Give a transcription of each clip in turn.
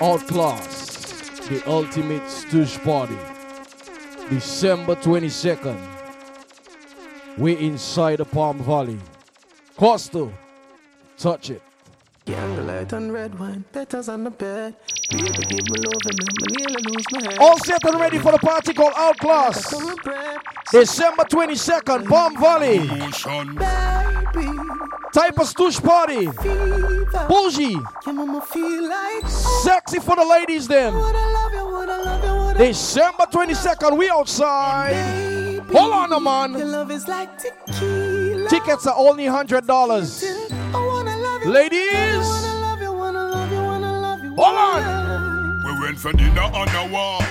Outclass, the ultimate stoosh party. December 22nd. We're inside the Palm Valley. Coastal, touch it. Candlelight and red wine, petals on the bed. Baby, give me love and me nearly lose my head. All set and ready for the party called Outclass. December 22nd, Palm Valley. Type of stoosh party. Bougie. Like Sexy for the ladies then. December 22nd, we outside. Hold on, a man. Tickets are only $100. Ladies. Hold on. We went for dinner on a wall.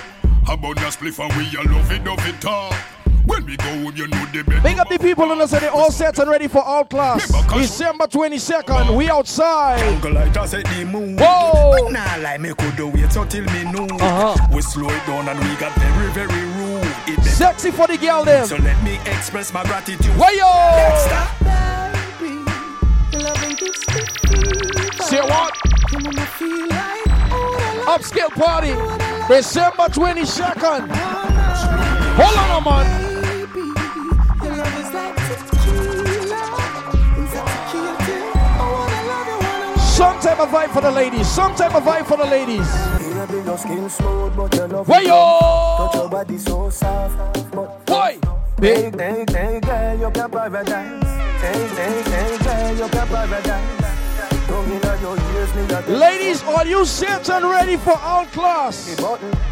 About the spliff and we a love it, love it talk. When we go you know the bed. Big up the people in the city, all set and ready for Outclass. December 22nd, we outside. Uncle like I said the moon. Whoa. Nah, like me could do wait until me know. Uh-huh. We slow it down and we got very, very rude. It Sexy for the girl them. So let me express my gratitude. Way yo! Say what? Upscale party, December 22nd. Hold on, a man. Some type of vibe for the ladies. Some type of vibe for the ladies. Way yo! Touch your body so soft, Boy! Hey, hey, hey, girl, you can paradise. Hey, hey, hey, girl, you can paradise. Tongue inna your ears, me Ladies, are you set and ready for Outclass?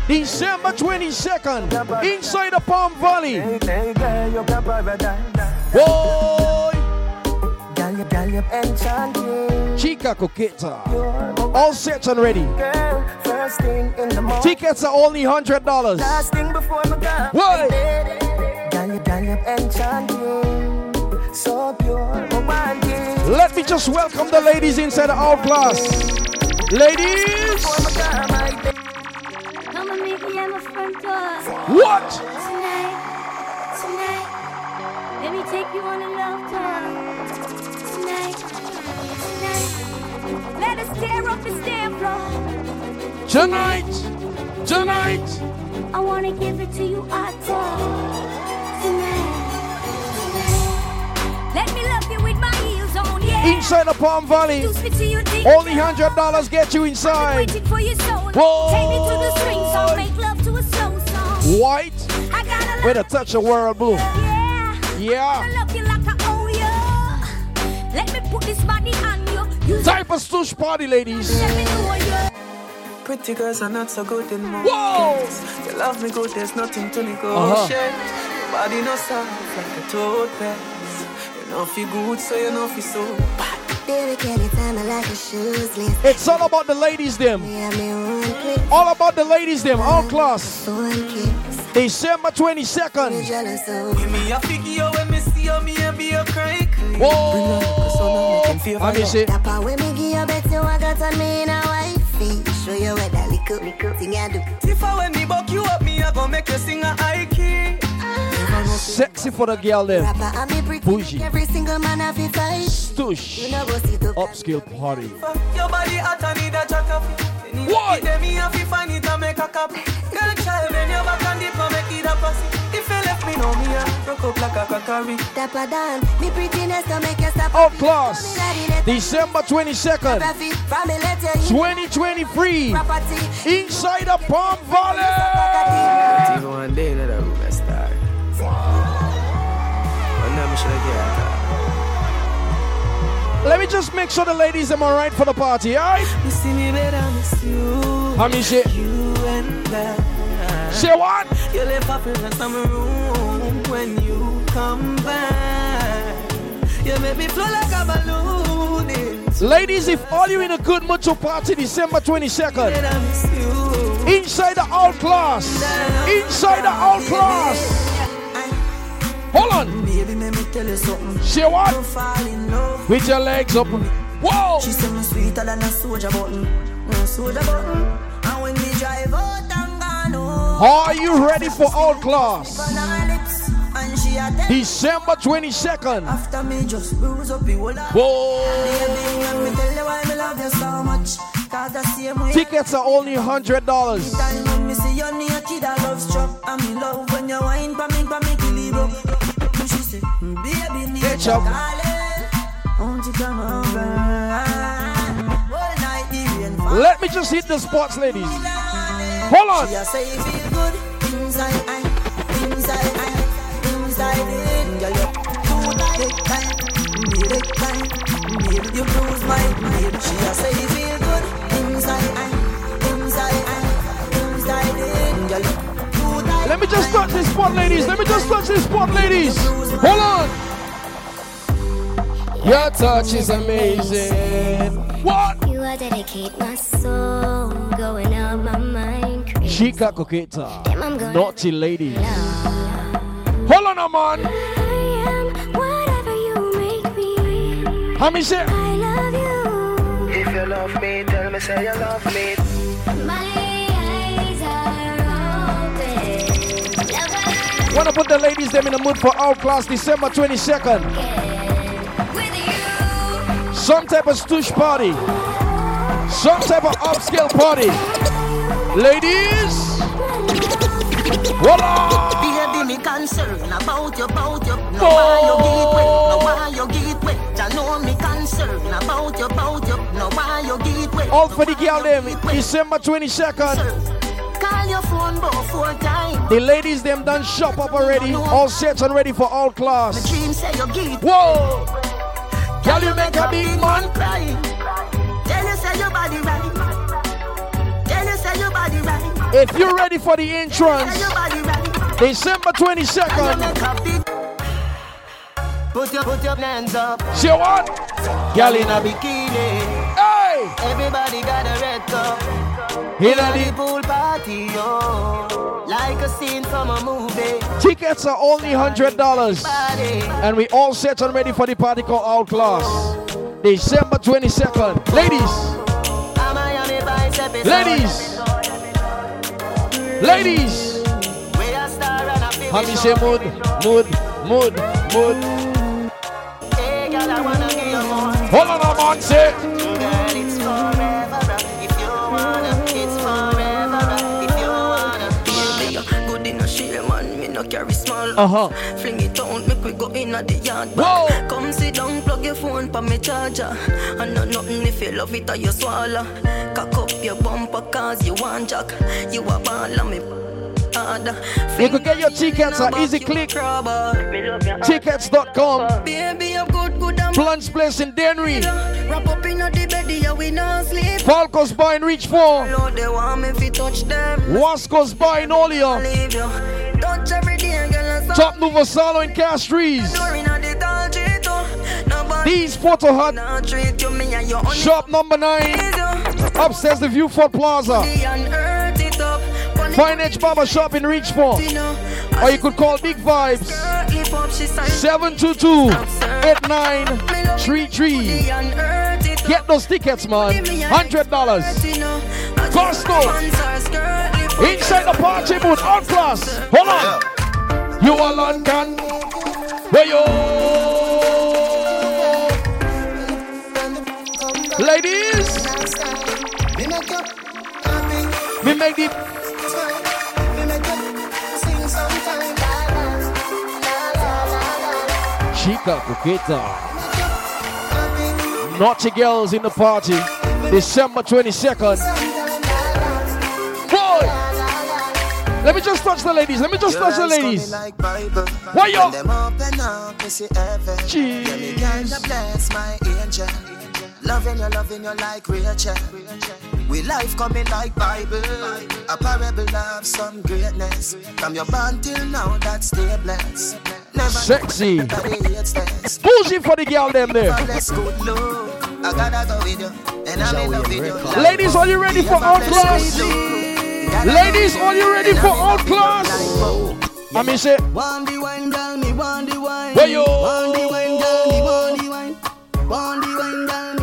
December 22nd, inside the Palm Valley. Hey, hey, girl, you can paradise. Boy! Chica Coqueta. All set and ready. Girl, first thing in the morning. Tickets are only $100. Last thing before my girl. What? Girl, you, girl, you enchanting. So pure, romantic. Let me just welcome the ladies inside the Outclass. Ladies! Come tonight, let us tear up the stair floor. Tonight, tonight, I wanna give it to you hot Tonight, tonight, let me love you with my heels on, yeah. inside the Palm Valley. Introduce me to your dick. Only $100 get you inside. Waiting for your soul. Whoa. Take me to the swing song, make love to a slow song. White with a touch of world blue. Yeah. Yeah. I love you like I owe you. Let me put this body on you. You Type of stoosh party, ladies. let me know you. Pretty girls are not so good in more. Whoa! You love me good, there's nothing to negotiate. Uh-huh. Your Body no soft like a toad pass. You know feel good, so you know feel so bad. Baby, can you tell me like a shoes list? It's all about the ladies, them. Yeah, me one click, All about the ladies, them. All one kiss. December 22nd. Jealous of Give me a figure when me see you, me and be a cry. Whoa! Let me see. That part me give you bet you I got on me a wifey. Show you where that little, little thing I do. If I when me buck you up, me I go make you sing a high key. Sexy for the girl, them. Rapper and me pretty Bougie. like every single man have a fight. Stoosh. You know go sit up. Upscale party. Your body hot and need a jack of. What? Then me have to find it and make a cup. Know me, I broke up like a crockery. Dapper down, me prettiness to make you stop. Outclass. December 22nd, 2023, Inside the Palm Valley. Even one day that I'm a star. One day I'm sure I get Let me just make sure the ladies am alright for the party, alright? You see me better, miss you. How me say? You and I. Say what? You left off in the summer room when you come back. You make me flow like a balloon. Ladies, if all you in a good mood to party December 22nd, better, inside the old Outclass. Inside the old Outclass. Hold on. Baby, let me tell you something. Say what? Don't fall in love. With your legs up. Whoa! She say me sweeter than a soldier button. Soldier button. And when we drive out and gone home. Are you ready for Outclass? on December 22nd. After me just bruise up the whole of Whoa! Baby, let me tell you me love you so much. Tickets are only hundred dollars. Get up. Let me just hit the spots, ladies. Hold on. You bruise my She a say feel good inside inside inside Let me just touch this spot, ladies. Let me just touch this spot, ladies. Hold on. Your touch is amazing. What? You are dedicate my soul, going out my mind. Crazy. Chica coqueta. Naughty ladies. Hold on, man. How me say? I love you. If you love me, tell me say you love me. My eyes are open. Lover Wanna put the ladies them in the mood for Outclass December 22nd. with you. Some type of stoosh party. Some type of upscale party. Ladies, voila! Baby, me concern about you, about you. No why you get wet, no why you get wet. Know me concern about you, about you. No why you wet. All for the girl them, December 22nd. Call your phone about four times. The ladies them done shop up already. All set and ready for Outclass. Dream say you get Whoa! Girl, you make a big man cry. Tell you say your body right. Tell you say your body right. If you're ready for the entrance, your body right. December Tell you 22nd. Put your put your hands up. See what? Girl in a bikini. Hey! Everybody got a red cup. In a the pool party, yo. Like a scene from a movie. tickets are only $100. And we all set and ready for the party called Outclass. December 22nd. Ladies, A Miami Vice episode. ladies, ladies. We a star and a feel How me say mood, mood, mood, mood. Hold on a man, say. Girl, it's forever. rock. If you wanna, it's forever. rock. If you wanna. Baby, you're good in a share, man. Me no carry small. Uh-huh. Fling it out, make we go in at the yard. Whoa. Come sit down, plug your phone pa me charger. And not nothing if you love it or you swallow. Cock up your bumper cause you want jack. You a ball and me harder. You could get your tickets at Easy Click, tickets.com, Baby, I'm good, good and Plante's Place in Dennery, Wrap up in the bed, yeah, we not sleep. Falcos Bar in Richfond, Lord, they want me if you touch them. Wasco's Bar in Olia, Touch every day, girl. Top Nouveau Salon in Castries, Door in the tall street. Nobody D's Photo Hut, not treat you, me and your only Shop number 9, upstairs the Viewfort Plaza, Fine Edge Barber Shop in Richfond, it, you know. or you could call Big Vibes, Skirt lift up, she sign. 722 Me 8933. The unearth it up. Get those tickets, man. $100. You know. Costo. Pants are skirt lift up. Inside the party booth, on class. Hold on. You are London. Where you? Ladies, we make the Chica Coqueta. Naughty girls in the party. December 22nd. Boy! Let me just touch the ladies. Let me just touch the ladies. Like Bible. Why you? When them open up, me heaven. Jeez. Yeah, me God bless my angel. Loving you, loving you like Rachel. We life coming like Bible. A parable of some greatness. From your till now, that's stay blessed. Sexy. Bougie for the girl them there. Ladies, are you ready for Outclass? Ladies, are you ready for Outclass? I mean, say, wine, wine. Where you? Wine, wine. Wine,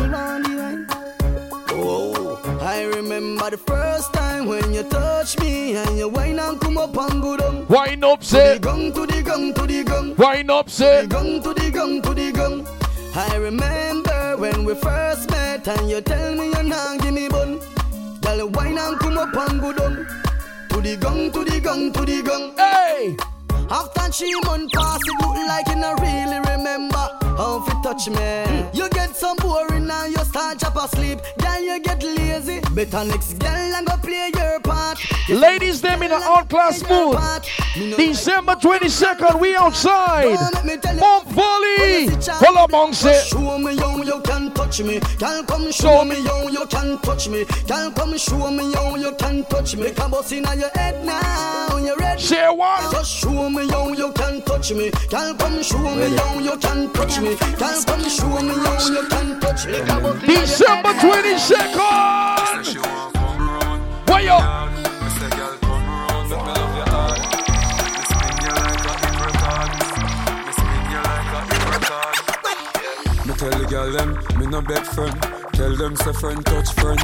remember the first time when you touched me and your wine and come up and go down. wind up, say. To the gong, to the gong, to the gong. wind up, say. To The gong, to the gong, to the gong. I remember when we first met and you tell me you're not give me bun. Girl, wine and come up and go down. To the gun, to the gun, to the gun. Hey! After three months pass, it look like you not really remember how fi touch me. You get some boring now, you start chop asleep. Girl, you get lazy. Better next girl and go play your part. Ladies, them in the outclass mood. December 22nd, we outside. Mount Volley. Hold up, Monk Show me how you can touch me. Girl, come show me how you can touch me. Girl, come show me how you can touch me. Come bust in your head now. You ready? Say what? Just show me how you can touch me. Girl, come show me how you can touch me. Girl, come show me how you can touch me. December 22nd. Where you? Tell the girl them, me no beg friend. Tell them say friend touch friend.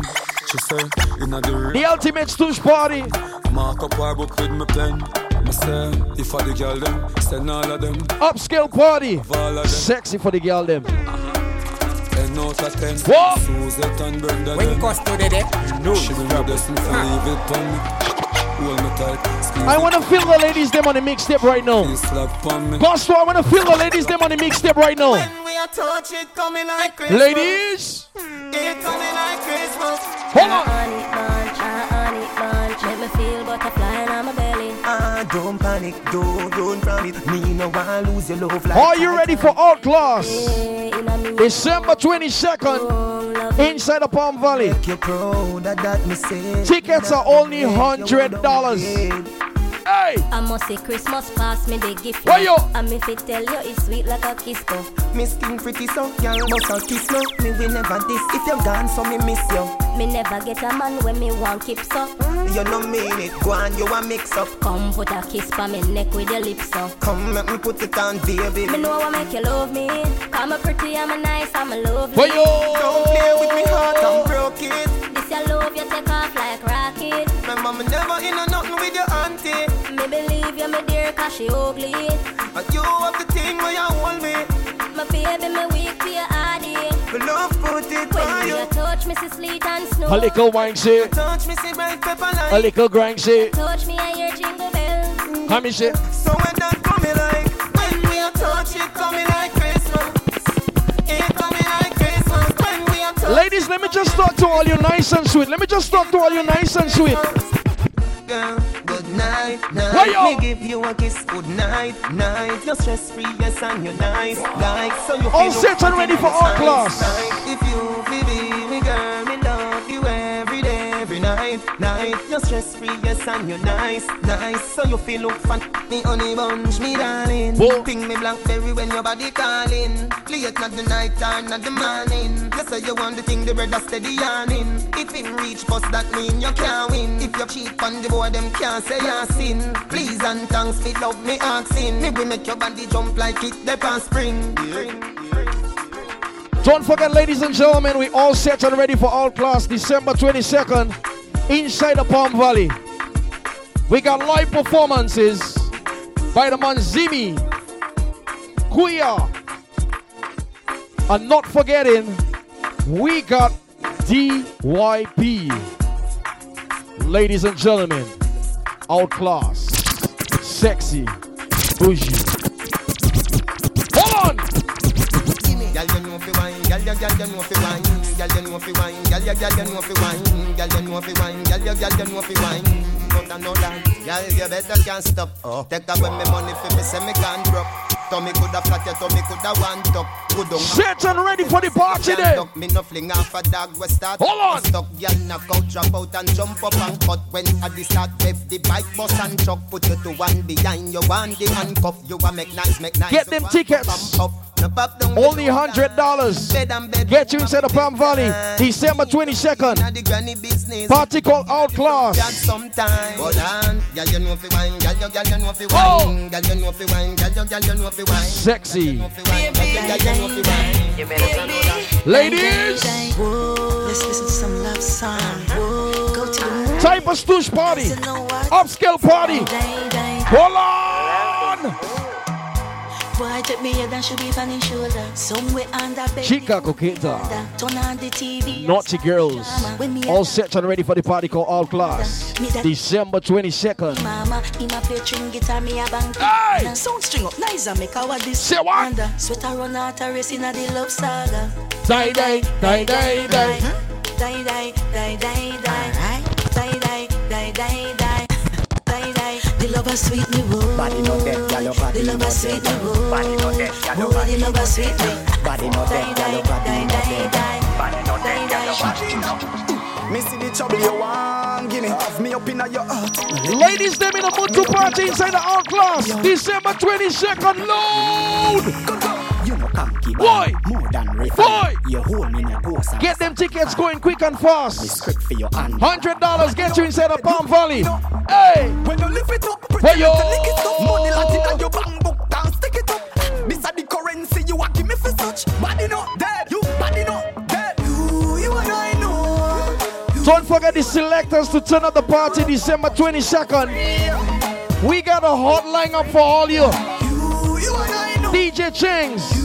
She say, inna the The ultimate stoosh party. Mark up our book with me pen. Me say, if I the girl them, send all of them. Upscale party. Sexy for the girl them. Ten out of ten. What? Suzette and Brenda When them. cost to the day, no. She bring me blessings and leave it on me. Hold me tight. Squeeze I want to feel the ladies them on the mixtape right now. please slap on me. Pastor, I want to feel the ladies them on the mixtape right now. Touch coming like Christmas. Ladies, mm, like hold on. Don't panic, don't, don't promise. Me no want lose your love like Are you ready for Outclass? Yeah, in a me December 22nd, inside the Palm Valley. Make you proud of that me say. Tickets are only $100. Hey! I must say Christmas past me the gift Why yo? And me fit tell you it's sweet like a kiss go. Me skin pretty so, girl must a kiss no. Me will never this if you gone so me miss you. Me never get a man when me want keep so. Mm, you no mean it, go on you a mix up. Come put a kiss pa me neck with your lips so. Come make me put it on, baby. Me know I make you love me. I'm a pretty, I'm a nice, I'm a lovely. Why Don't play with me heart, yo? I'm broke it. This your love, you take off like rocket. Remember me never in a believe you, me dear, cause she ugly. But you have the thing where you hold me. My baby, me weak for your body. Me love put it When on you you. touch me, see sleet and snow. A little wine say, Touch me, see bright pepper a little grind say, Touch me, I hear jingle bells. how me say? So when that coming like, when we are touch it coming like Christmas. It coming like Christmas. When we are touch Ladies, let me just talk to all you nice and sweet. Let me just talk to all you nice and sweet. Girl, good night, night. Me give you a kiss, good night, night. You're stress free, yes, and you're nice, like so you All set and ready for Outclass. nice. If you feel night. You're stress free, yes, and you're nice, nice. So you feel look fun, me honey bunch, me darling. Whoa. Ping me blackberry when your body calling. Play it not the night time, not the morning. You say you want the thing, the brother steady yawning. If him reach post, that mean you can't win. If you cheat on the boy, them can't say you sin. Please and thanks, me love me asking. Me will make your body jump like it the pan spring. Don't forget, ladies and gentlemen, we all set and ready for Outclass December 22nd inside the Palm Valley. We got live performances by the man Zimi, Kuya, and not forgetting, we got DYP. Ladies and gentlemen, outclass, sexy, bougie. Know fi wine, girl, you, girl, you know fi wine, girl, you know fi wine, girl, you, girl, you know fi wine. But I know that, girl, you better can't stop. Oh. Take away me money for me, say me can't drop. Tummy coulda flat, your tummy coulda one top. Good on. Set and ready for the party Can't there. duck, Me no fling off a dog, we start. Hold on. Stop, girl, knock out, drop out and jump up and cut. When at the start, rev the bike, bus and truck. Put you to one behind you, one the handcuff. You a make nice, make nice. Get them tickets. pump up. Only hundred dollars. Get you inside the Palm Valley, December 22nd. Inna the granny business. Party called Outclass. Oh. Sexy. Ladies, Let's listen to some love song. Go to the type of stoosh party. Upscale party. Hold on. Why take me head and she be on his shoulder. Somewhere under bed. Chica Coqueta. Turn on the TV. Naughty girls. All set and ready for the party called Outclass. December 22nd. Mama, him a play string guitar, me a bang. Hey! Sound string up nice and make our this. Say what? Sweater run out a race in a the love saga. Die, die, die. Die, die, die, die, die. Die, die, die, die, die. Die, die. The lover sweet me, whoa. Body no dead, girl, your body The no lover sweet me, whoa. Body no dead, girl, your body the no lover sweet me. Body no dead, girl, your body no dead. Body no dead, girl, your body no Me see the trouble you want, give me. Have me up in your heart. Ladies, them in the mood to party inside the Outclass. December 22nd. Load! You know cocky Boy! More than Boy! refined. You hold me in a post Get them tickets going quick and fast. script for your hand. Hundred dollars get you inside the Palm Valley. Hey, When you lift it up, pretend yo. to lick it up. Money Latin and your bank book down, stick it up. This are the currency you want give me for such. Body not dead, you body not dead. You, you and I know. don't forget the selectors to turn up the party December 22nd. We got a hot lineup for all you. You, you and I know. DJ Chings, You, you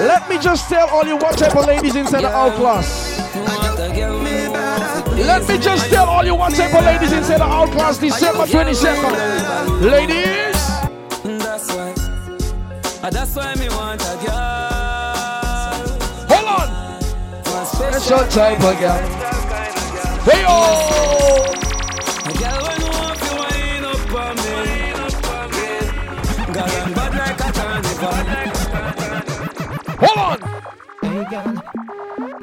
Let me just tell all you what type of ladies inside the outclass. Me better? Let me just tell all you what type of ladies inside the outclass December 22nd. Ladies, That's why. That's why me want a girl. hold on. Special type of girl. Hey yo! Hold on. Hey girl,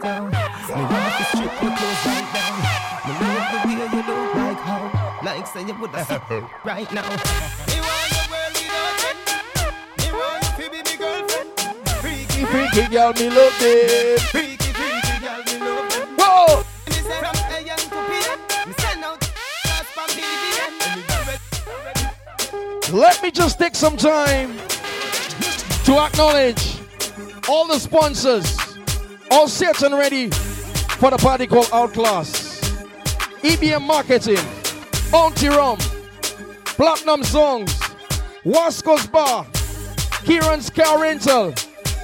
down. Me want to strip your clothes right down. Me love the way you look like how, like say you woulda sit right now. Me want your girl without it. Me want you to be me girlfriend. Freaky, Freaky girl, me love it. freaky, freaky girl, me love it. Whoa! Me say from AM to PM, me send out class from BBM. And me girl ready. Let me just take some time to acknowledge all the sponsors, all set and ready for the party called Outclass. EBM Marketing, Bounty Rum, Platinum Songs, Wasco's Bar, Kieran's Car Rental,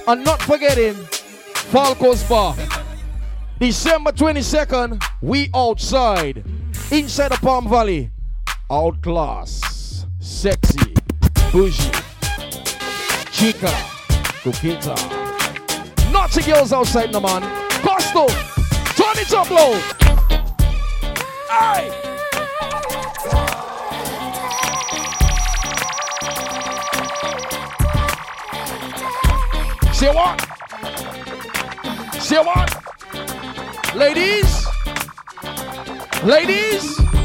and not forgetting Falco's Bar. December 22nd, we outside, inside the Palm Valley. Outclass, sexy, bougie, chica, coqueta. Naughty girls outside, no man. Costo, turn it up low. Aye. Say what? Say what? Ladies? Ladies?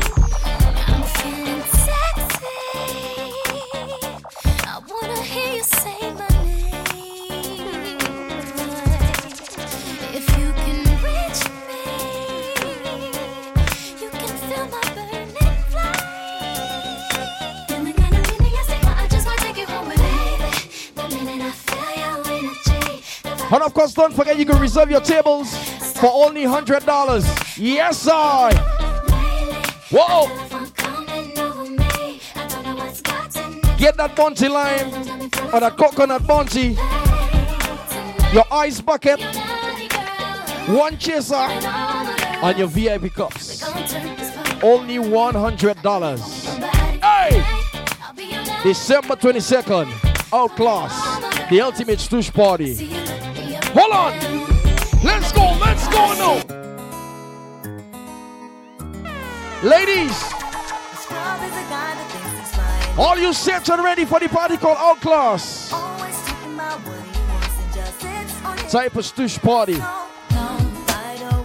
And of course, don't forget you can reserve your tables for only $100. Yes, I. Whoa! Get that bounty lime or that coconut bounty, your ice bucket, one chaser, and your VIP cups. Only $100. Hey! December 22nd, Outclass, the ultimate stoosh party. Hold on! Let's go, let's go now! Ladies, all you set and ready for the party called Outclass. Type of stoosh party.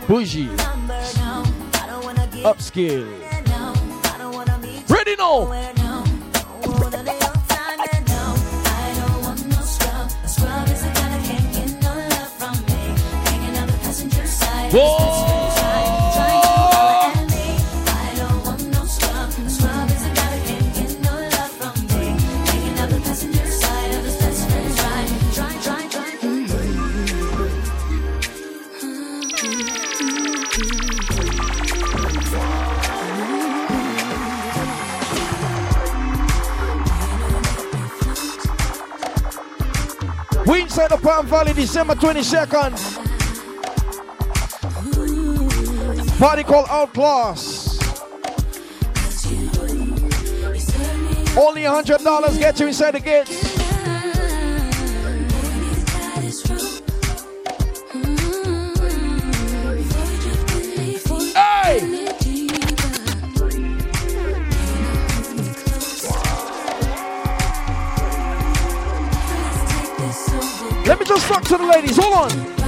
Bougie. Upscale. Ready now? We inside the Palm Valley, December 22nd. Party called Outlaws. Only $100 get you inside the gates. Let me just talk to the ladies. Hold on.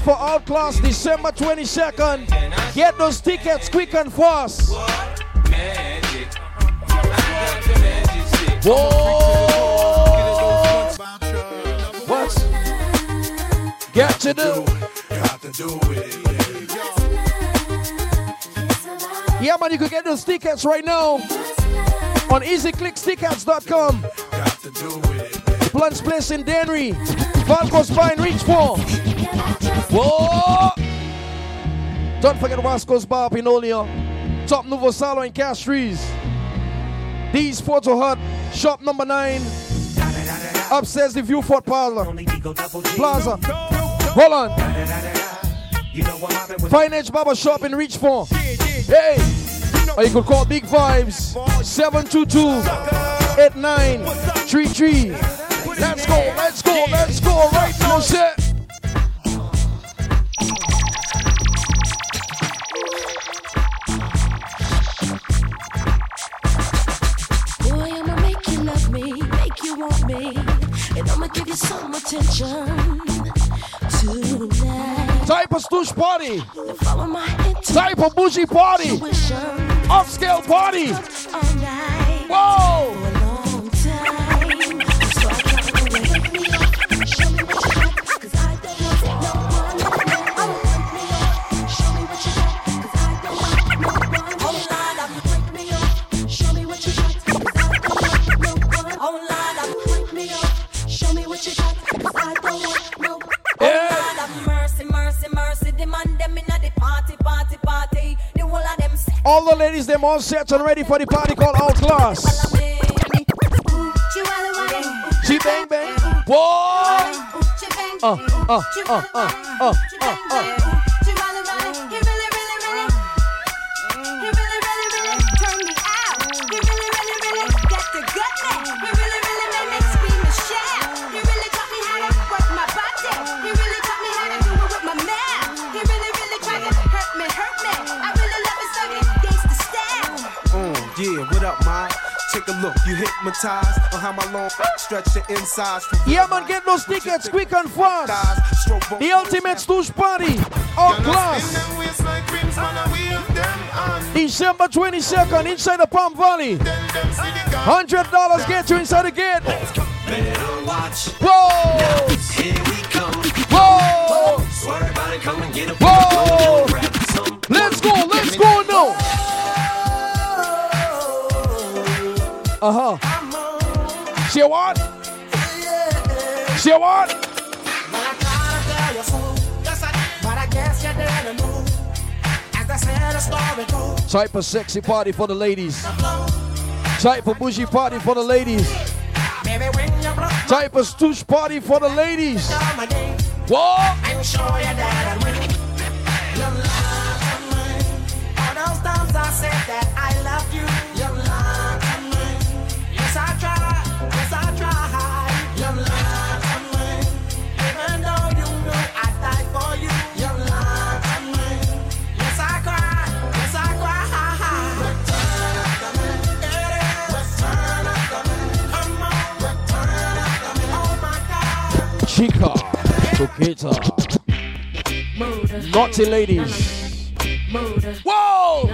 For Outclass December 22nd, get those tickets quick and fast. Whoa! What? Got to do. Got to do It. Yeah, man, you can get those tickets right now on easyclicktickets.com. Plante's Place in Dennery. Vasco's Bar in Richfond. Whoa! Don't forget Vasco's Bar up in Olio. Top Nouveau Salon in Castries. D's Photo Hut, shop number nine. Upstairs the Viewfort Plaza. Plaza. Hold on. Fine Edge Barber Shop in Richfond. Hey! Or you could call Big Vibes 722-8933. Let's go, let's go, let's go right now, shit. Type of stoosh party. Now follow my Type of bougie party. Upscale party. Whoa! Ladies, them all set and ready for the party called Outclass. She bang bang. Whoa! Uh, uh, uh, uh, uh, uh, uh. Look, you hypnotized on how my long stretch the insides from Yeah, man, get those tickets quick and fast. The ultimate stoosh party. Outclass. December 22nd, inside the Palm Valley. $100 get you inside the gate. Whoa! Whoa! Whoa! Let's go, let's go now. Uh huh. Say what? Say what? Type of sexy party for the ladies. Type of bougie party for the ladies. Type of stoosh party for the ladies. What? Those times I said that I Chica, Murder. naughty ladies. Murder. Whoa!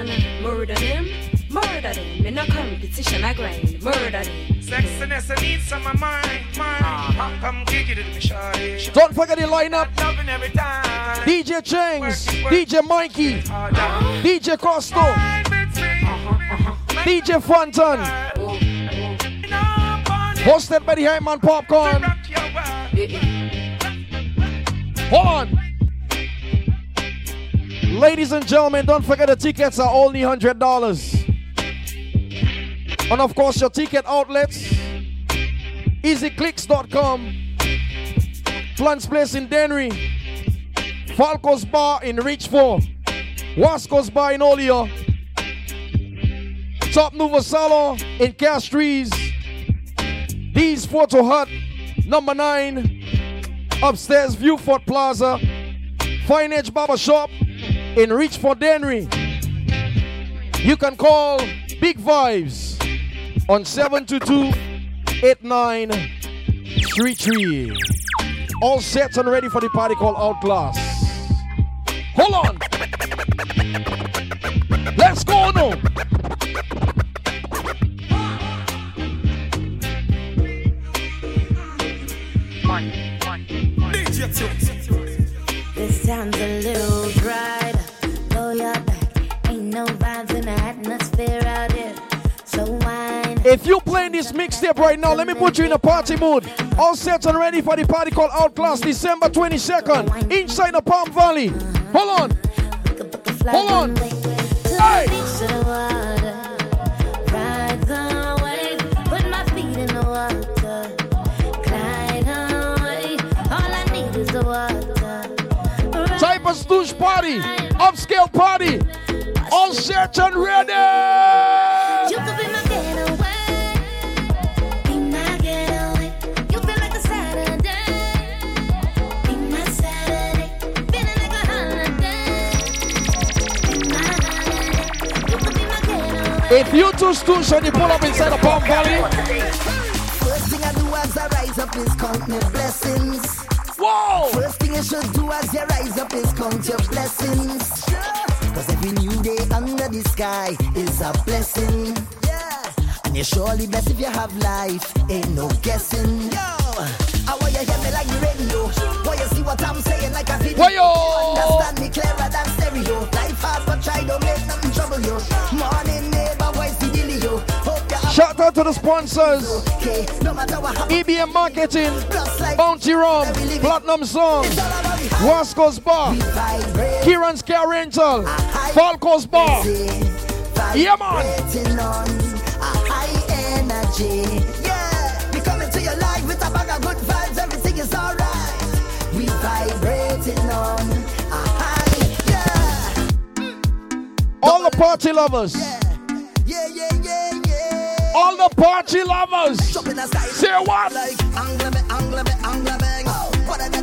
Murder them. Murder them. In a competition, I grind. Murder them. Sexiness, I need some of mine, mine. Come kick it in the shawty. Don't forget the lineup. DJ Changs, DJ Mikey, DJ Costo, DJ Fonton. Hosted by the Hyman Popcorn. Hold on. Ladies and gentlemen, don't forget the tickets are only $100. And of course, your ticket outlets easyclicks.com, Plante's Place in Dennery, Falco's Bar in Richfond, Wasco's Bar in Olio, Top Nouveau Salon in Castries, D's Photo Hut, number 9, upstairs Viewfort Plaza, Fine Edge Barber Shop in Richfond Dennery. You can call Big Vibes on 722-8933. All set and ready for the party called Outclass. Hold on. Let's go now. This sounds a little brighter. Blow your back. Ain't no vibes in the atmosphere out here. So wine. If you playing this mixtape right now, let me put you in a party mood. All set and ready for the party called Outclass December 22nd inside the Palm Valley. Hold on. Hold on. Hey! Water. Cypress douche party, upscale party, all set and ready. You could be my getaway. Be my getaway. You feel like a Saturday. Be my Saturday. Feeling like a holiday. Be my holiday. You could be my getaway. If you two stoosh and you pull up inside the Palm Valley, First thing I do as I rise up is count my blessings. Whoa! First thing you should do as you rise up is count your blessings. Cause every new day under the sky is a blessing. Yeah. And you're surely blessed if you have life. Ain't no guessing. Yo, I want you hear me like the radio. Want you see what I'm saying like a video. Why yo? Understand me clearer than stereo. Life hard but try don't make nothing trouble you. Morning shout out to the sponsors. EBM Marketing, Bounty Rum, Platinum Song, Wasco's Bar, Kieran's Car Rental, Falco's Bar. Yeah, man. All the party lovers, yeah, yeah, yeah. All the party lovers. Jumping a style Say what? like angle me, angle me, angle bang. What a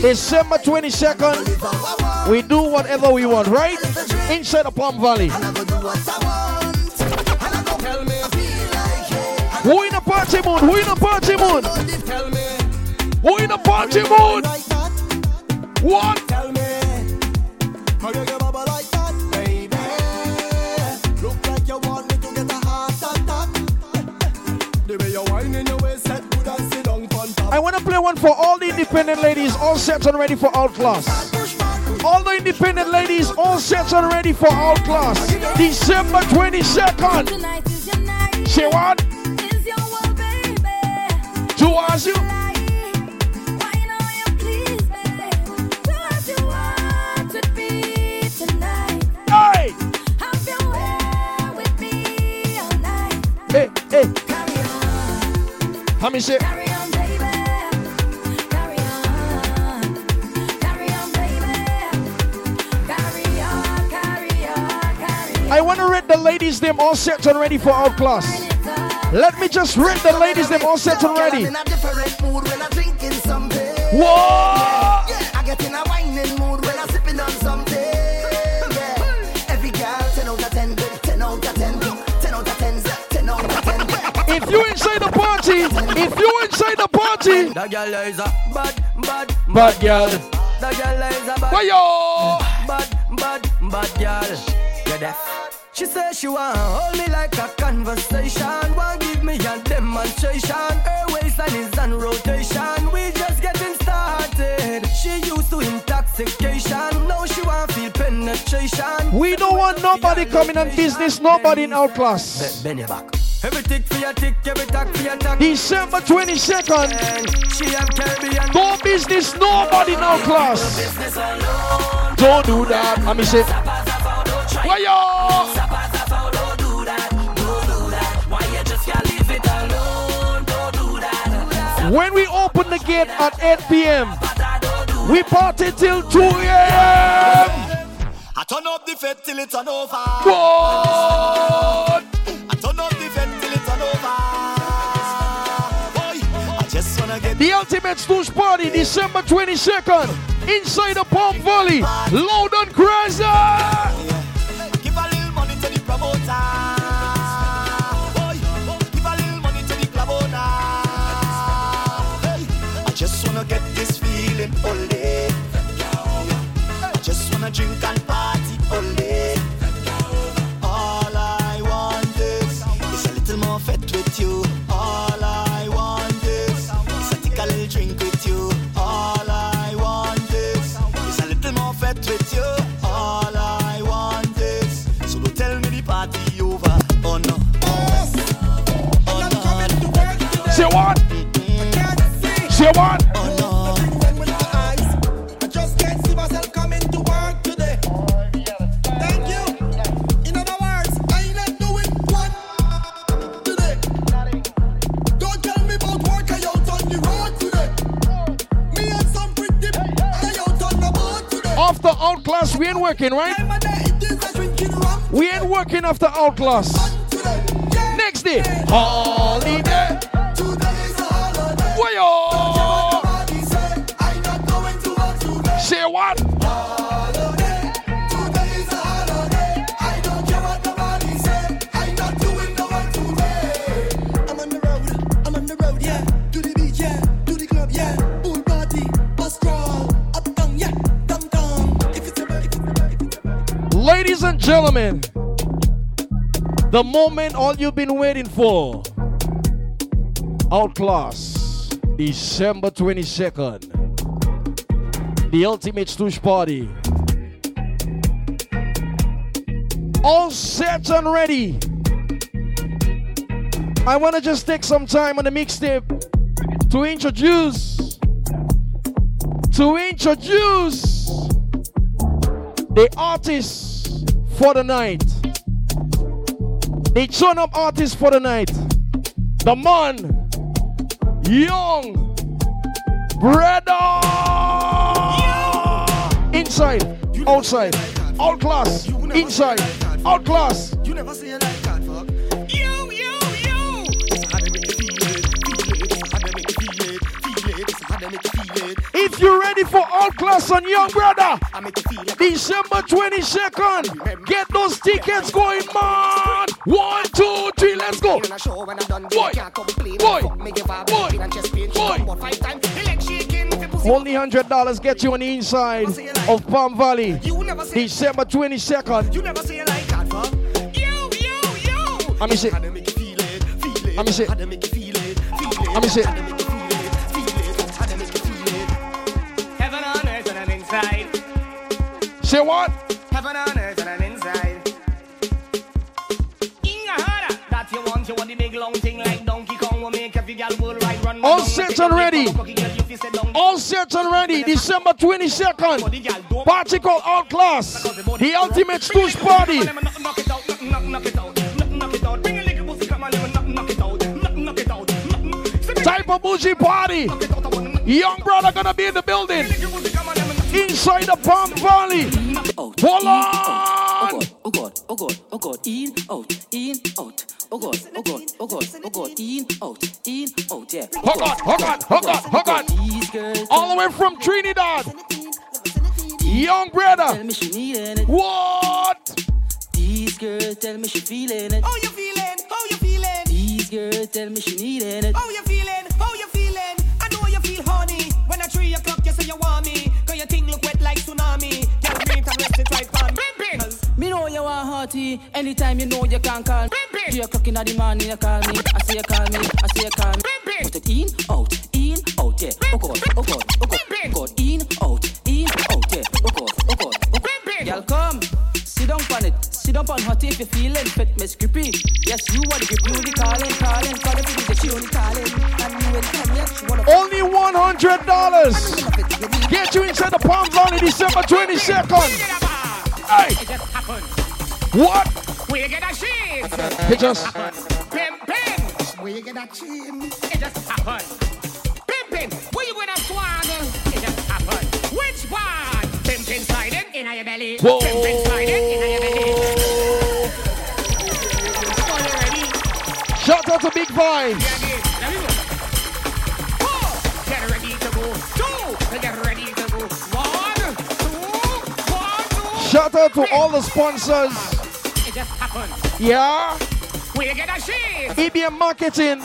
December 22nd, we do whatever we want, right? Inside the Palm Valley. Who in the party mood? Who in the party mood? Who in the party mood? What? A. I want to play one for all the independent ladies all set and ready for Outclass. All the independent ladies all set and ready for Outclass. December 22nd. Say what? Towards you. Hey! Hey, hey. How many? The ladies' name all set and ready for our class. Let me just read the ladies' name all set and ready. I'm in a different mood when I'm drinking something. Whoa! I get in a whining mood when I'm sipping on something. Every girl, 10 out of 10, 10 out of 10, 10 out of 10, 10 out of 10. If you inside the party, if you inside the party, That girl is a bad, bad, bad girl. That girl is a bad, bad, bad, bad girl. Yeah, that. She says she want hold me like a conversation. Want give me a demonstration. Her waistline is on rotation. We just getting started. She used to intoxication. Now she want feel penetration. We don't want nobody coming on business, nobody in our class. Bend your back. Every tick for your tick, every tack for your tack. December 22nd, She have Caribbean. no business, nobody in our class. Don't do that. I'm mean, say, why yo? When we open the gate at 8 p.m., we party till 2 a.m. I turn up the fed till it's on over. What? I turn up the fed till it's on over. Boy, I just wanna get The Ultimate Stoosh Party, December 22nd, inside the Palm Valley, loud and crazy. Wanna drink and we ain't working, right? We ain't working after Outclass. Next day, holiday. Yo? Say what? Gentlemen, the moment all you've been waiting for. Outclass, December 22nd. The Ultimate Stoosh Party. All set and ready. I want to just take some time on the mixtape to introduce to introduce the artists for the night. The turn up artists for the night. The man, young, brother. Inside, outside, outclass, inside, outclass. If you're ready for all class on young brother, I make you feel it. December 22nd, get those tickets going, man. One, two, three, let's go. In a show when I'm done, Boy, boy, Fuck me, give her boy, pain and chest pain. She boy. come out five times. The leg shaking, the pussy Only hundred dollars get you on the inside of Palm Valley. You December 22nd. You never see a like that, fuck. You, you, you. Let me see. How to make Say what? Heaven on earth and I'm inside. In your heart, that you want, you want the big long thing like Donkey Kong will make every girl will ride run. All set and ready. All set and ready. December 22nd. Party called All Outclass. The ultimate stoosh party. Knock a bougie party. Young brother gonna be in the building. Inside the Palm Valley. Hold on. Oh God, oh God, oh God, Oh God. in, out, in, out. Oh God, oh God, oh God, oh God, in, out, in, out, yeah. Hold on, hold on, hold on, hold on. All the way from Trinidad. Young brother. What? These girls tell me she feeling it. How you feeling? How you feeling? These girls tell me she needing it. How you feeling? How you feeling? I know you feel honey. When at three o'clock you want hearty. Anytime you know you can call. Three o'clock in the morning you call me. I say you call me. I say you call me. Put it in, out, in, out, yeah. Oh God, oh God, oh God, oh God, in, out, in, out, yeah. Oh God, oh God, oh God. Y'all come. Sit down on it. Sit down on hot if you're feeling fit, Miss Grippy. Yes, you are the grip, you the calling, calling. Call it the she only calling. And you ain't come yet. She wanna Only one hundred dollars. Get you inside the Palm Valley, December twenty second. Hey, It just happened. What? Where you get a shit? It just- Pimpin'. Where you get a chin? It just happened. Pimpin'. Where you gonna swan? It just happened. Which one? Pimpin' sliding in your belly. Whoa. Pimpin' sliding in your belly. Are ready? Shout out to Big Vibes. Let me go. Get ready to go. Two. Get ready to go. One. Two. One. Two. Shout out to all the sponsors. Just happened. Yeah. Where you get a shit? EBM Marketing,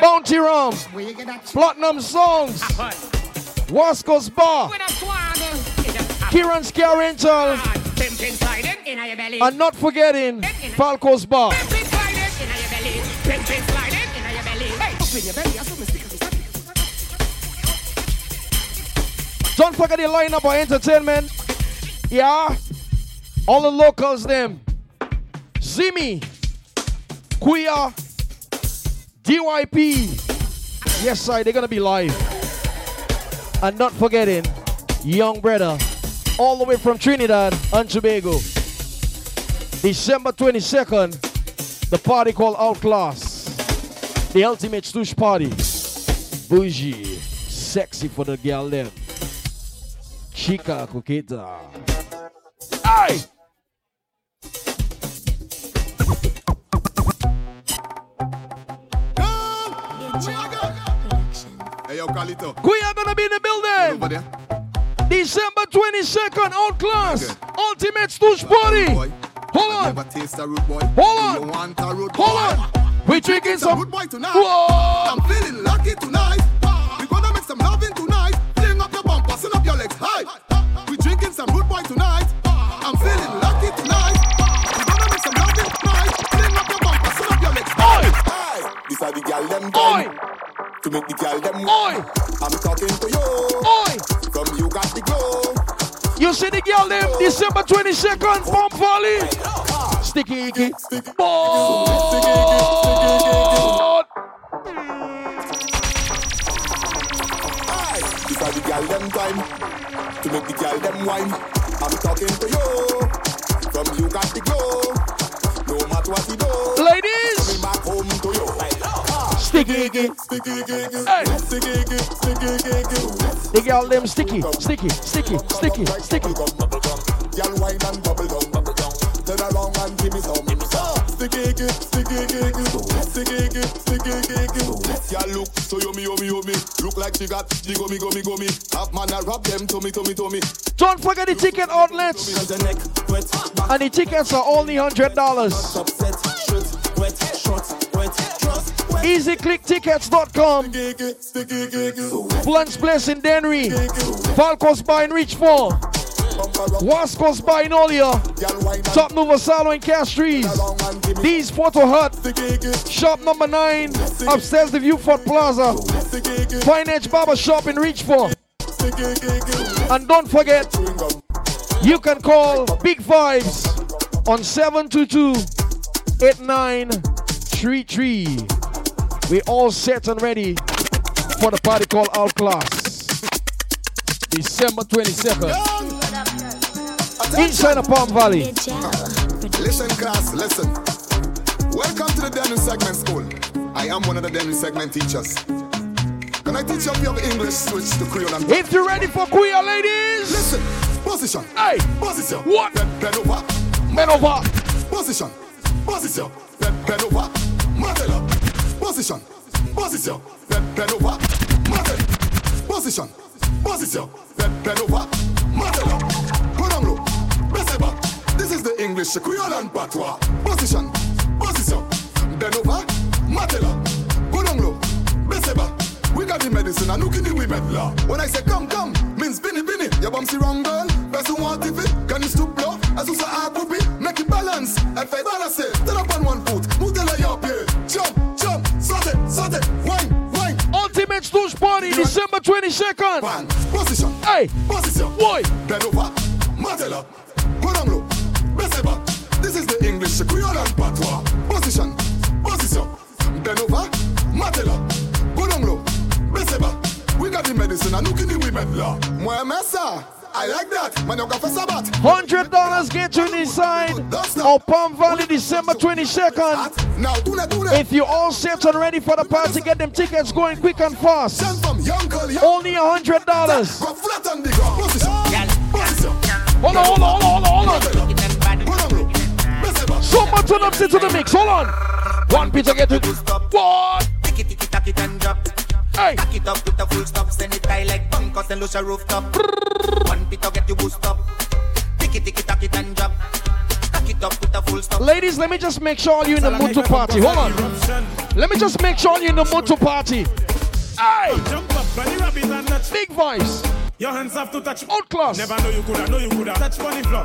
Bounty Rum, Where you get a Platinum Songs, Happened. Wasco's Bar, When I swan, it just. Kieran's Car Rental, ah, Pimpin' sliding in your belly. and not forgetting Falco's Bar. Pimpin' sliding in your belly. Pimpin' sliding in your belly. Hey, up in your belly. That's what me stick. Don't forget the lineup of entertainment. Yeah. All the locals, them. Zimi, Queer, DYP. Yes, sir, they're gonna be live. And not forgetting Young Brother, all the way from Trinidad and Tobago. December 22nd, the party called Outclass. The ultimate stoosh party. Bougie, sexy for the girl them. Chica Coqueta. Uh. Aye! Hey, yo, Carlito. We are gonna be in the building. Over there. December 22nd, Outclass. Ultimate Stoosh Party. Hold on. Never taste a root boy. Hold on. You want a root Hold boy? on. We drinking some. root boy tonight. Whoa. I'm feeling lucky tonight. We gonna make some loving tonight. Fling up your bumper, send up your legs high. We drinking some root boy tonight. I'm feeling lucky tonight. We gonna make some loving tonight. Fling up your bumper, send up your legs high. These are the gal them. To make the gal them Oi. I'm talking to you. Oi. From you got the glow. You see the girl them December 22nd, Palm Valley. Sticky icky. Board. These are the gal them time to make the gal them wine. I'm talking to you. From you got the glow. No matter what you do. Ladies. Coming back home to you. Sticky icky. Sticky, sticky, Hey. sticky, sticky, sticky, sticky. The girl them sticky, sticky, sticky, sticky, sticky. Girl wine and bubble down. Turn around and give me some. Sticky, sticky, sticky, sticky, sticky, sticky. Girl look so yummy, yummy, yummy. Look like she got the gummy, gummy, gummy. Have man a rub them tummy, tummy, tummy. Don't forget the ticket outlets. And the tickets are only $100. EasyClickTickets.com. Plante's Place in Dennery. Falcos Bar in Richfond. Wascos Bar in Oleon. Top Nouveau Salon in Castries. D's Photo Hut. Shop number 9. Upstairs the Vieux Fort Plaza. Fine Edge Barber Shop in Richfond. And don't forget, you can call Big Vibes on 722 8933. We all set and ready for the party called Outclass. December 22nd. Inside the Palm Valley. Listen, class, listen. Welcome to the Dennis Segment School. I am one of the Dennis Segment teachers. Can I teach you how to English switch to Creole and If you're ready for queer ladies, listen. Position. Hey. Position. What? Bend over. Men over. Position. Position. Bend over. Muzzle. Position. Position. Bend, bend over. Muzzle. Position. Position. Bend, bend over. Muzzle up. Go down low. This is the English Creole and patois. Position. Position. Bend over. Muzzle up. Go down low. We got the medicine and look in the women law. When I say come, come, means binny, binny. Your bum see wrong girl. Person want if it. Can you stoop low? As you say, I will be. Make it balance. And five balance it. Stand up on one foot. Stoosh Party, December 22nd. One. Position. Hey. Position. Boy. Bend over. Muzzle up. Go down low. Press it. This is the English Creole and patois. Position. Position. Bend over. Muzzle up. Go down low. Press it. We got the medicine and look in the women law. Moi, messa. I like that. Man, you got for Sabbath. $100 get you inside of Palm Valley, December 22nd. Now, do that, do that. If you all set and ready for the party, get them tickets going quick and fast. Send from young girl, young. Only $100. Go flat on the ground. Position. Position. Hold on, hold on, hold on, hold on, hold on. Go down low. Press it back. So much turn up into the mix. Hold on. One pizza get it. What? Tick it, tick it, tack it and drop. Hey. Tack it up with a full stop. Send it high like bunkers and lush a rooftop. One pito get you boost up. Tick it, tack it and drop. Tack it up with a full stop. Ladies, let me just make sure you're in the mood to party. Hold on. Let me just make sure you're in the mood to party. Hey! Jump up, bunny rabbit and touch. Big voice. Your hands have to touch. Outclass. Never know you coulda, know you coulda. Touch bunny floor.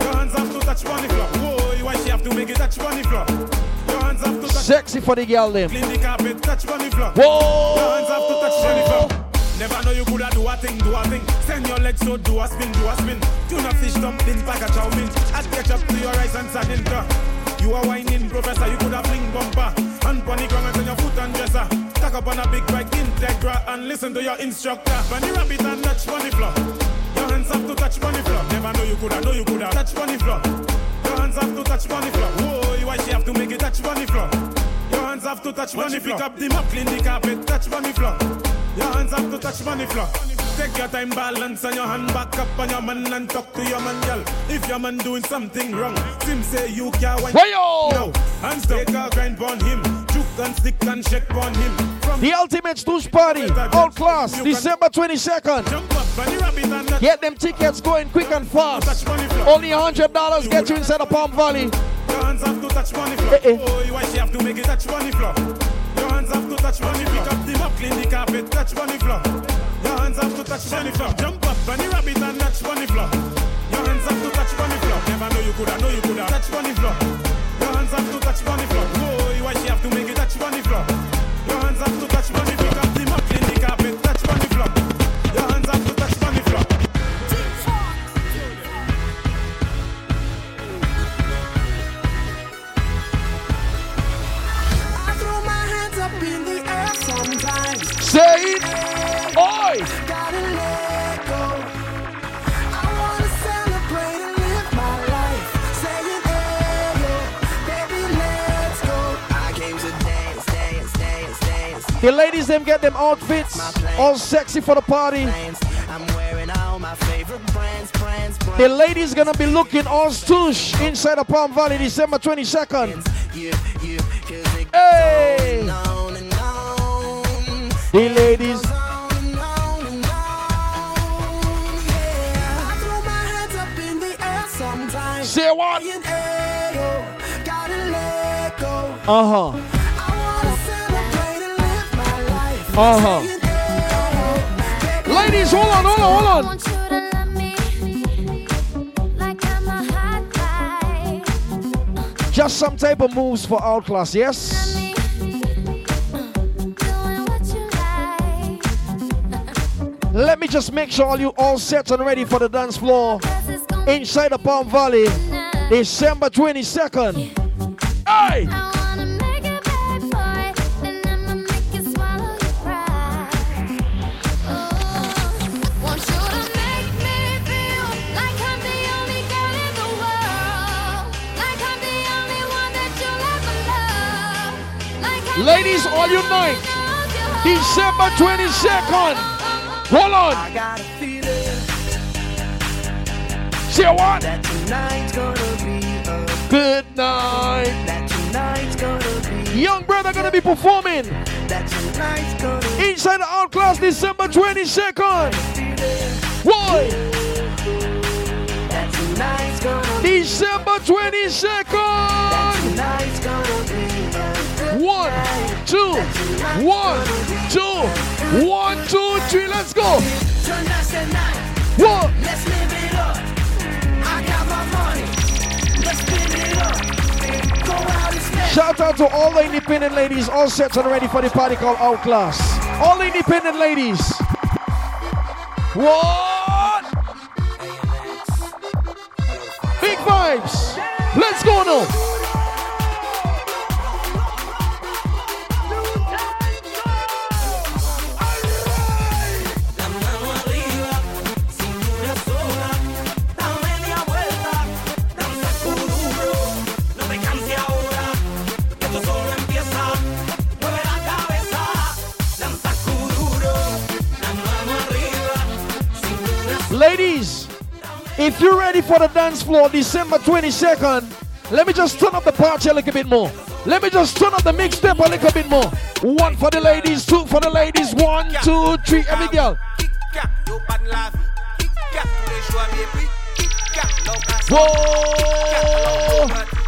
Your hands have to touch bunny floor. Whoa, why she have to make it touch bunny floor? Sexy for the girl them. Clean the carpet, touch bunny floor. Whoa. Your hands have to touch bunny floor. Never know you coulda do a thing, do a thing. Send your legs so do a spin, do a spin. Tuna fish dumpling, pack a chow mein. Add ketchup to your rice and sardine. You are whining, professor. You coulda fling bumper. Hand pon the ground and your foot and dresser. Tack up on a big bike, Integra, and listen to your instructor. Bunny rabbit and touch bunny floor. Your hands have to touch bunny floor. Never know you coulda, know you coulda touch bunny floor. Your hands have to touch bunny floor. Whoa, why she have to make it touch bunny floor? Your hands have to touch bunny floor. Pick up the mop, clean the carpet, touch bunny floor. Your hands have to touch bunny floor. Take your time, balance on your hand back up on your man and talk to your man, girl. If your man doing something wrong, Sim say you can't wait. Wayo! No, hands down, take a grind on him. Juke and stick and shake on him. From The Ultimate Stoosh Party, Outclass, December 22nd. jump up, bunny rabbit and touch Get them tickets going quick and fast. Only $100 get you inside of Palm Valley. Your hands have to touch money floor. Eh, eh. Oh, why she have to make it touch money floor? Your hands have to touch money. Pick up the mop, clean the carpet, touch money floor. Your hands have to touch money floor. Jump up, bunny rabbit and touch money floor. Your hands have to touch money floor. Never know you coulda, know you coulda touch money floor. Your hands have to touch money floor. Oh, why she have to make it touch money floor? Dance, dance, dance. The ladies them get them outfits all sexy for the party. The ladies gonna be looking all stoosh inside of Palm Valley December 22nd. You, you, 'cause it Hey! Air sometimes. Say what? Saying, hey, yo, gotta let go. Uh huh. I wanna celebrate and live my life. Uh huh. Saying, hey, yo, Ladies, hold on, hold on, hold on. Just some type of moves for Outclass, yes? Let me just make sure all you all set and ready for the dance floor inside the Palm Valley, December 22nd. Hey! Ladies, all unite. December 22nd. Hold on. I got a feeling Say what? that tonight's gonna be a Good night. that tonight's gonna be Young brother gonna be performing that tonight's gonna inside the Outclass December 22nd. Why? that tonight's gonna December 22nd. tonight's gonna be One, two, one, two, one, two, three. Let's go. One. Let's live it up. I got my money. Let's spin it up. Go out and spend. Shout out to all the independent ladies, all set and ready for the party called Outclass. All independent ladies. What? Big vibes. Let's go now. Ladies, if you're ready for the dance floor December 22nd, let me just turn up the party a little bit more. Let me just turn up the mixtape a little bit more. One for the ladies, two for the ladies, one, two, three, every girl. Whoa!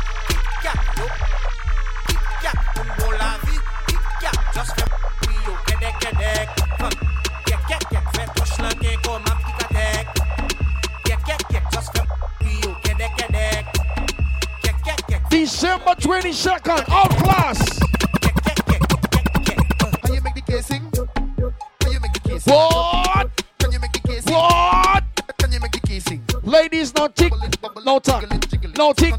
December 22nd, Outclass. How you make the case sing? How you make the case sing? What? Can you make the case sing? What? Can you make the case sing? Ladies, no tick, no tack, no tick,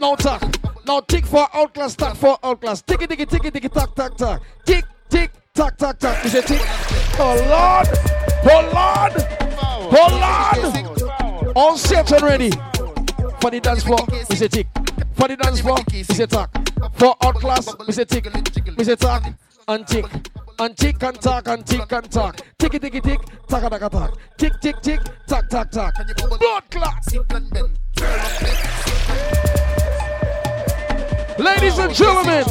no tack, no tick for outclass, tack for outclass. Ticky, ticky, ticky, ticky, tack, tack, tack. Tick, tick, tack, tack, tack. Is it tick? Oh Lord, oh Lord, oh Lord. All set and ready for the dance floor. Is it tick? For the dance floor, is it tack? For outclass, is it tick? Is it tack? And tick. And tick and tack and tick and tack. Ticky ticky tick, tack tack tack tack. Tick tick tick, tack tack tack. Blood clot. Ladies and gentlemen,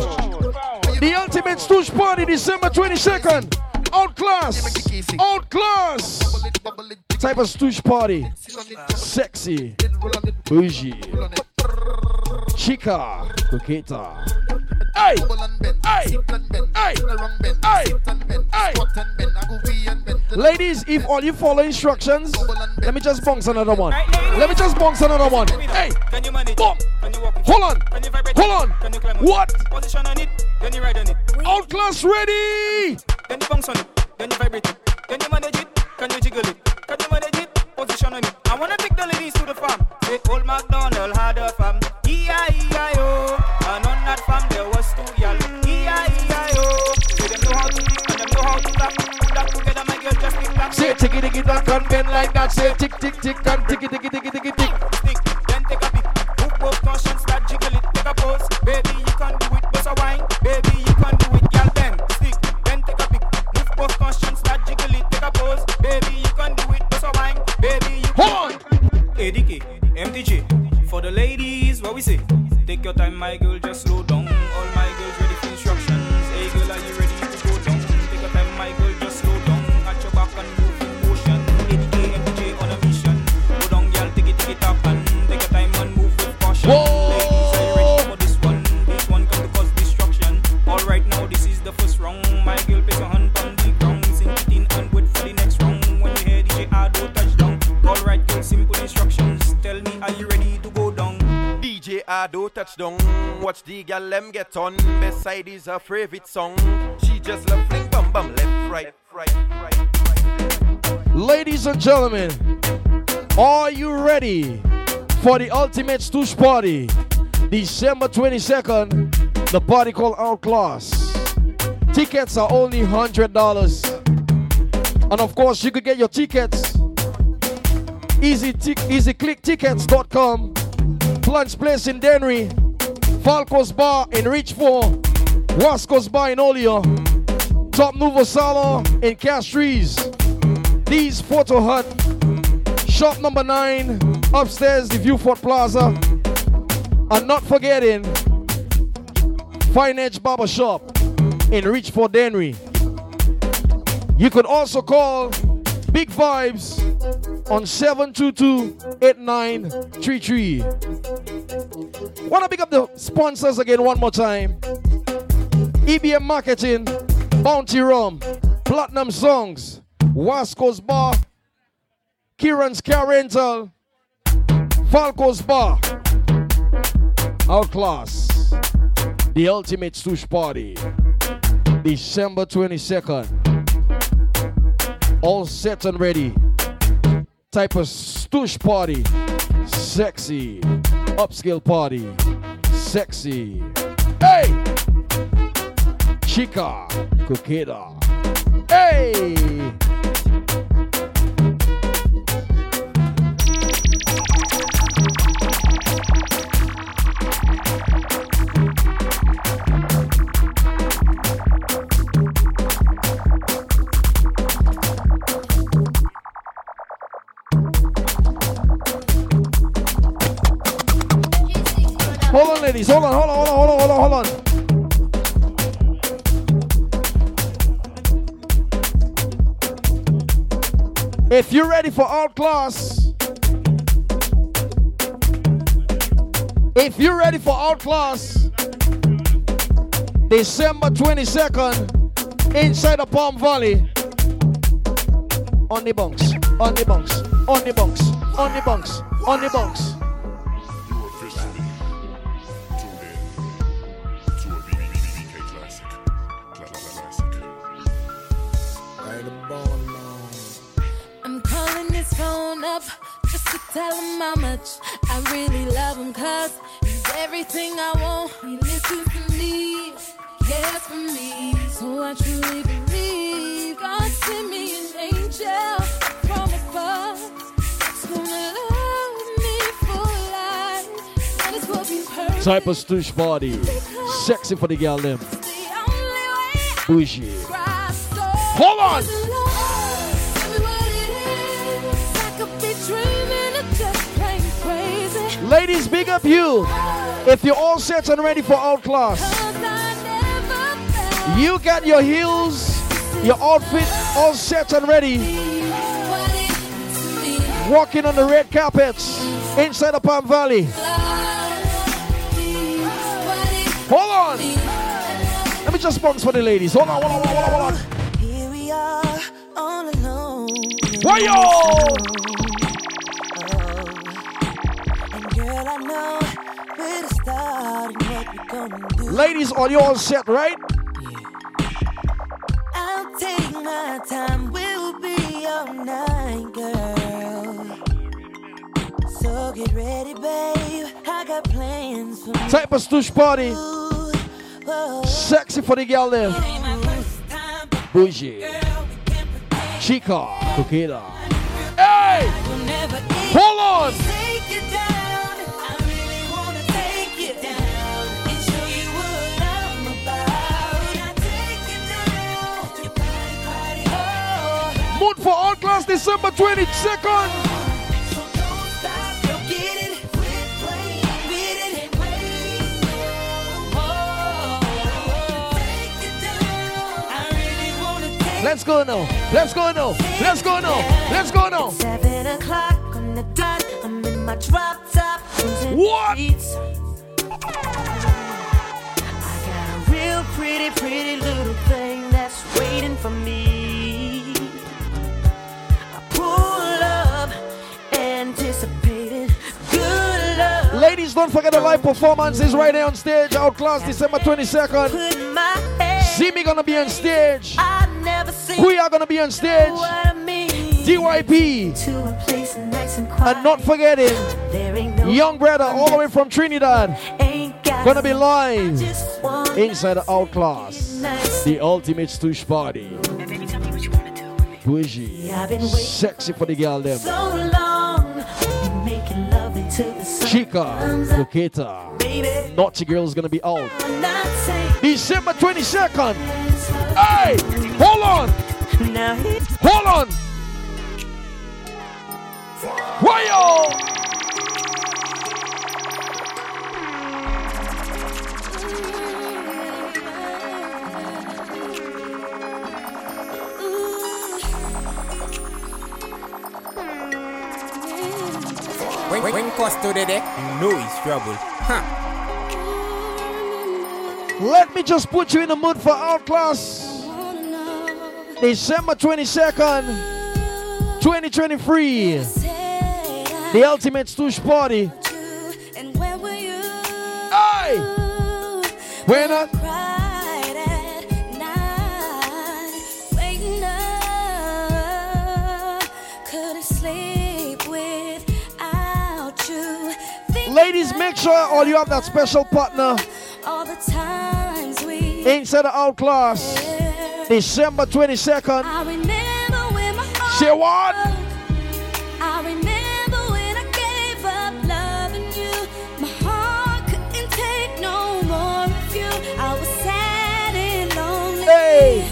the ultimate stoosh party December 22nd. Outclass. Outclass. Type of stoosh party. Sexy. Bougie. Chica. Coqueta. Hey! Hey! Hey! Hey! Ladies, if all you follow instructions, let me just bounce another one. Let me just bounce another one. Hey! Boom! Hold on! Hold on! What? Position on it, then you ride on it. Outclass ready! Then you bounce on it, then you vibrate it. Can you manage it? Can you jiggle it? Can you manage it? Position on it. I wanna take the ladies to the farm. Say old MacDonald had a farm. E-I-E-I-O. And on that farm there was two y'all. E-I-E-I-O. So them know how to kick and them know how to clap. Put that together, my girl, just tick clap. Say ticky ticky tack and bend like that. Say tick tick tick and ticky ticky ticky ticky Gal them get on. Beside is her favorite song. She just love fling bum bum left right right right. Ladies and gentlemen, are you ready for the ultimate stoosh party? December 22nd, the party called Outclass. Tickets are only $100. And of course, you could get your tickets easy tic- easyclicktickets.com. Plante's Place in Dennery, Falco's Bar in Richfond, Wasco's Bar in Oleon, Top Nouveau Salon in Castries. D's Photo Hut. Shop number nine, upstairs, the Vieux Fort Plaza. And not forgetting, Fine Edge Barber Shop in Richfond Dennery. You could also call Big Vibes on 722-8933. Wanna pick up the sponsors again one more time. EBM Marketing, Bounty Rum, Platinum Songs, Wasco's Bar, Kieran's Car Rental, Falco's Bar, Outclass, The Ultimate Stoosh Party, December 22nd. All set and ready. Type of stoosh party. Sexy. Upscale party. Sexy. Hey! Chica. Coqueta. Hey! Hold on. Hold on, hold on, hold on, hold on, hold on, on. If you're ready for Outclass, if you're ready for Outclass, December 22nd, inside the Palm Valley, on the bunks, on the bunks, on the bunks, on the bunks, on the bunks. I'm phone up just to tell him how much I really love him. Cause he's everything I want. He listens to me, cares for me. So I truly believe God sent me an angel from above. That's gonna love me for life. And it's what we perfect. Type of stoosh body. Sexy for the girl them. Bougie. Hold on! Ladies, big up you. If you're all set and ready for Outclass, you got your heels, your outfit all set and ready. Walking on the red carpets inside the Palm Valley. Hold on. Let me just bounce for the ladies. Hold on, hold on, hold on, hold on. Here we are, all alone. Why yo? Ladies, are you all set, right? I'll take my time, we'll night, girl. So get ready, babe. I got plans for. Type of stoosh party. Whoa. Sexy for the girl there. Bougie. Chica. Coqueta. Hey! Hold on! Down. I really wanna take Let's go now. Let's go now. Let's go now. Let's go now. Seven o'clock on the dot. I'm in my drop top. What? I got a real pretty, pretty little thing that's waiting for me. Ladies, don't forget the live performance is right here on stage. Outclass December 22nd. Put. See me gonna be on stage. I never seen We are gonna be on stage. what I. DYP. To a place nice and quiet. And not forgetting, no young brother all the way from Trinidad. ain't got Gonna be live inside the Outclass. nice The ultimate stoosh party. Bougie. I've been waiting Sexy for the girl them. so Chica. Baby, Naughty Girl's gonna be out. December 22nd. Hey, hold on. Hold on. Why Costo the deck, you know he's trouble. Huh. Let me just put you in the mood for Outclass. December 22nd, 2023. The Ultimate Stoosh Party. Hey! When I Ladies, make sure all you have that special partner All the times we inside the Outclass. December 22nd. I remember when my heart Say what? I remember when I gave up loving you. My heart couldn't take no more of you. I was sad and lonely. Hey.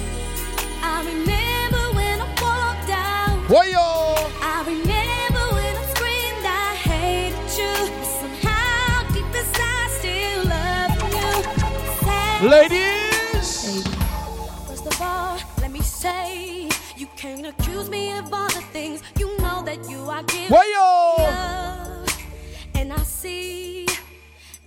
I remember when I walked out. Why Ladies. First of all, let me say, you can't accuse me of all the things you know that you are guilty Wayo! And I see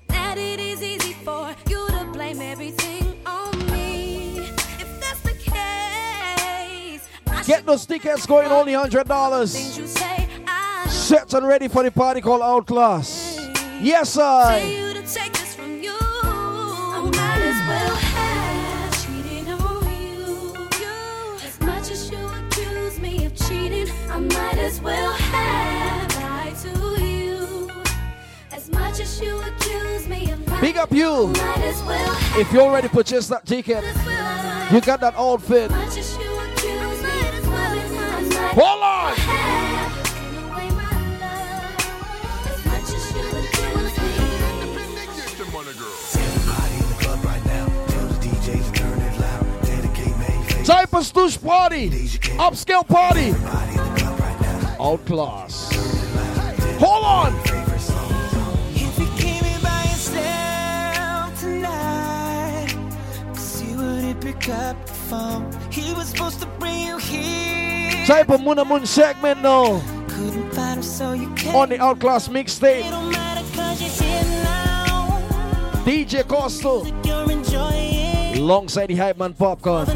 that it is easy for you to blame everything on me. If that's the case, I Get those tickets going only $100. things you say, I Set and ready for the party called Outclass. Yes, I. might as well have lied to you. As much as you accuse me of lying, Big up you. might as well have If you already purchased that ticket, you got that outfit. much as you accuse me of loving, I might Hold on. have taken away my love. As much as you accuse me. Type of stoosh party. Upscale party. Outclass. Hold on. If you came in by yourself tonight, he pick up the phone? He was supposed to bring you here. Type of Muna Moon segment now. Couldn't find him, so you came. On the Outclass mixtape. It don't matter 'cause you're here now. DJ Costo. Alongside the Hype Man Popcorn.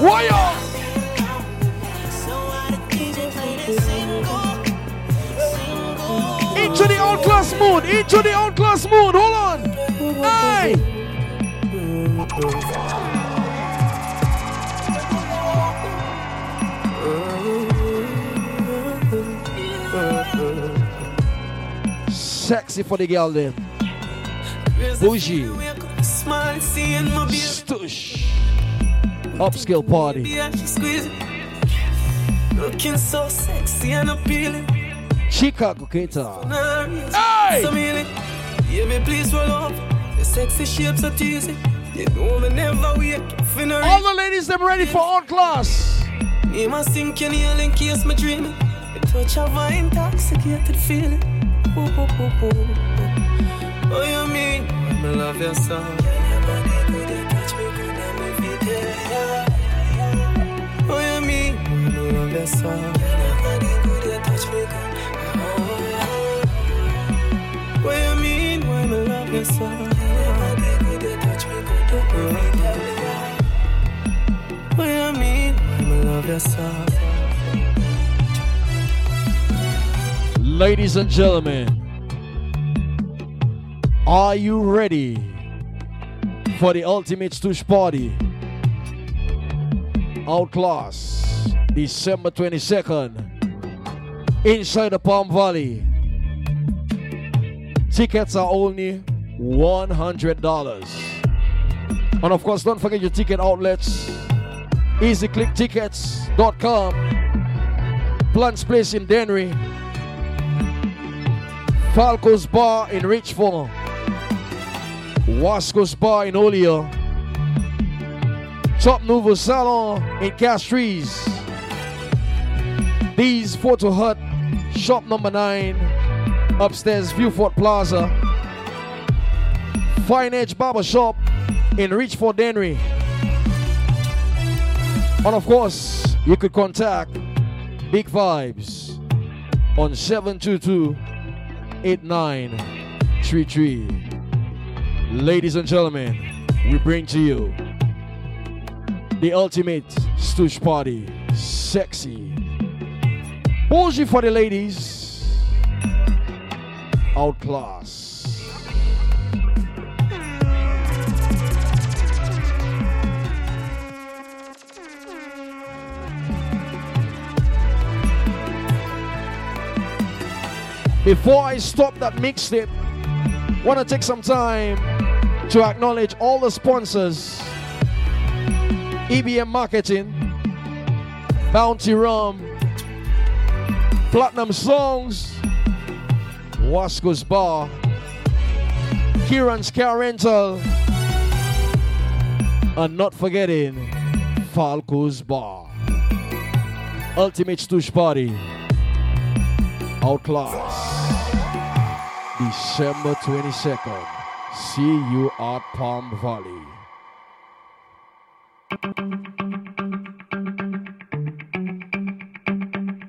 Why single? Into the Outclass mood. Into the Outclass mood. Hold on. Hey! Sexy for the girl then. Bougie. Upscale party. Yeah, she squeezing. Looking so sexy and appealing. Chica Coqueta. Hey! So yeah, me please roll up. The sexy shapes are teasing. You know me never wake finna All the ladies, them ready for Outclass. Me must sink your nail in case me dreaming. The touch of an intoxicated feeling. Ooh, ooh, ooh, ooh. Oh, you mean? Me love your song. Me love your song. What you mean? Why me love your song? What you mean? Why me love your song? Ladies and gentlemen, are you ready for the ultimate stoosh party? Outclass, December 22nd, inside the Palm Valley. Tickets are only $100. And of course, don't forget your ticket outlets easyclicktickets.com Plante's Place in Dennery. Falco's Bar in Richfond. Wasco's Bar in Oleon. Top Nouveau Salon in Castries. D's Photo Hut, shop number nine, upstairs Vieux Fort Plaza. Fine Edge Barber Shop in Richfond Dennery. And of course, you could contact Big Vibes on 722 8933. Ladies and gentlemen, we bring to you the ultimate stoosh party. Sexy. Bougie for the ladies. Outclass. Before I stop that mixtape, want to take some time to acknowledge all the sponsors EBM Marketing, Bounty Rum, Platinum Songs, Wasco's Bar, Kieran's Car Rental, and not forgetting Falco's Bar, Ultimate Stoosh Party, Outclass, December 22nd. See you at Palm Valley.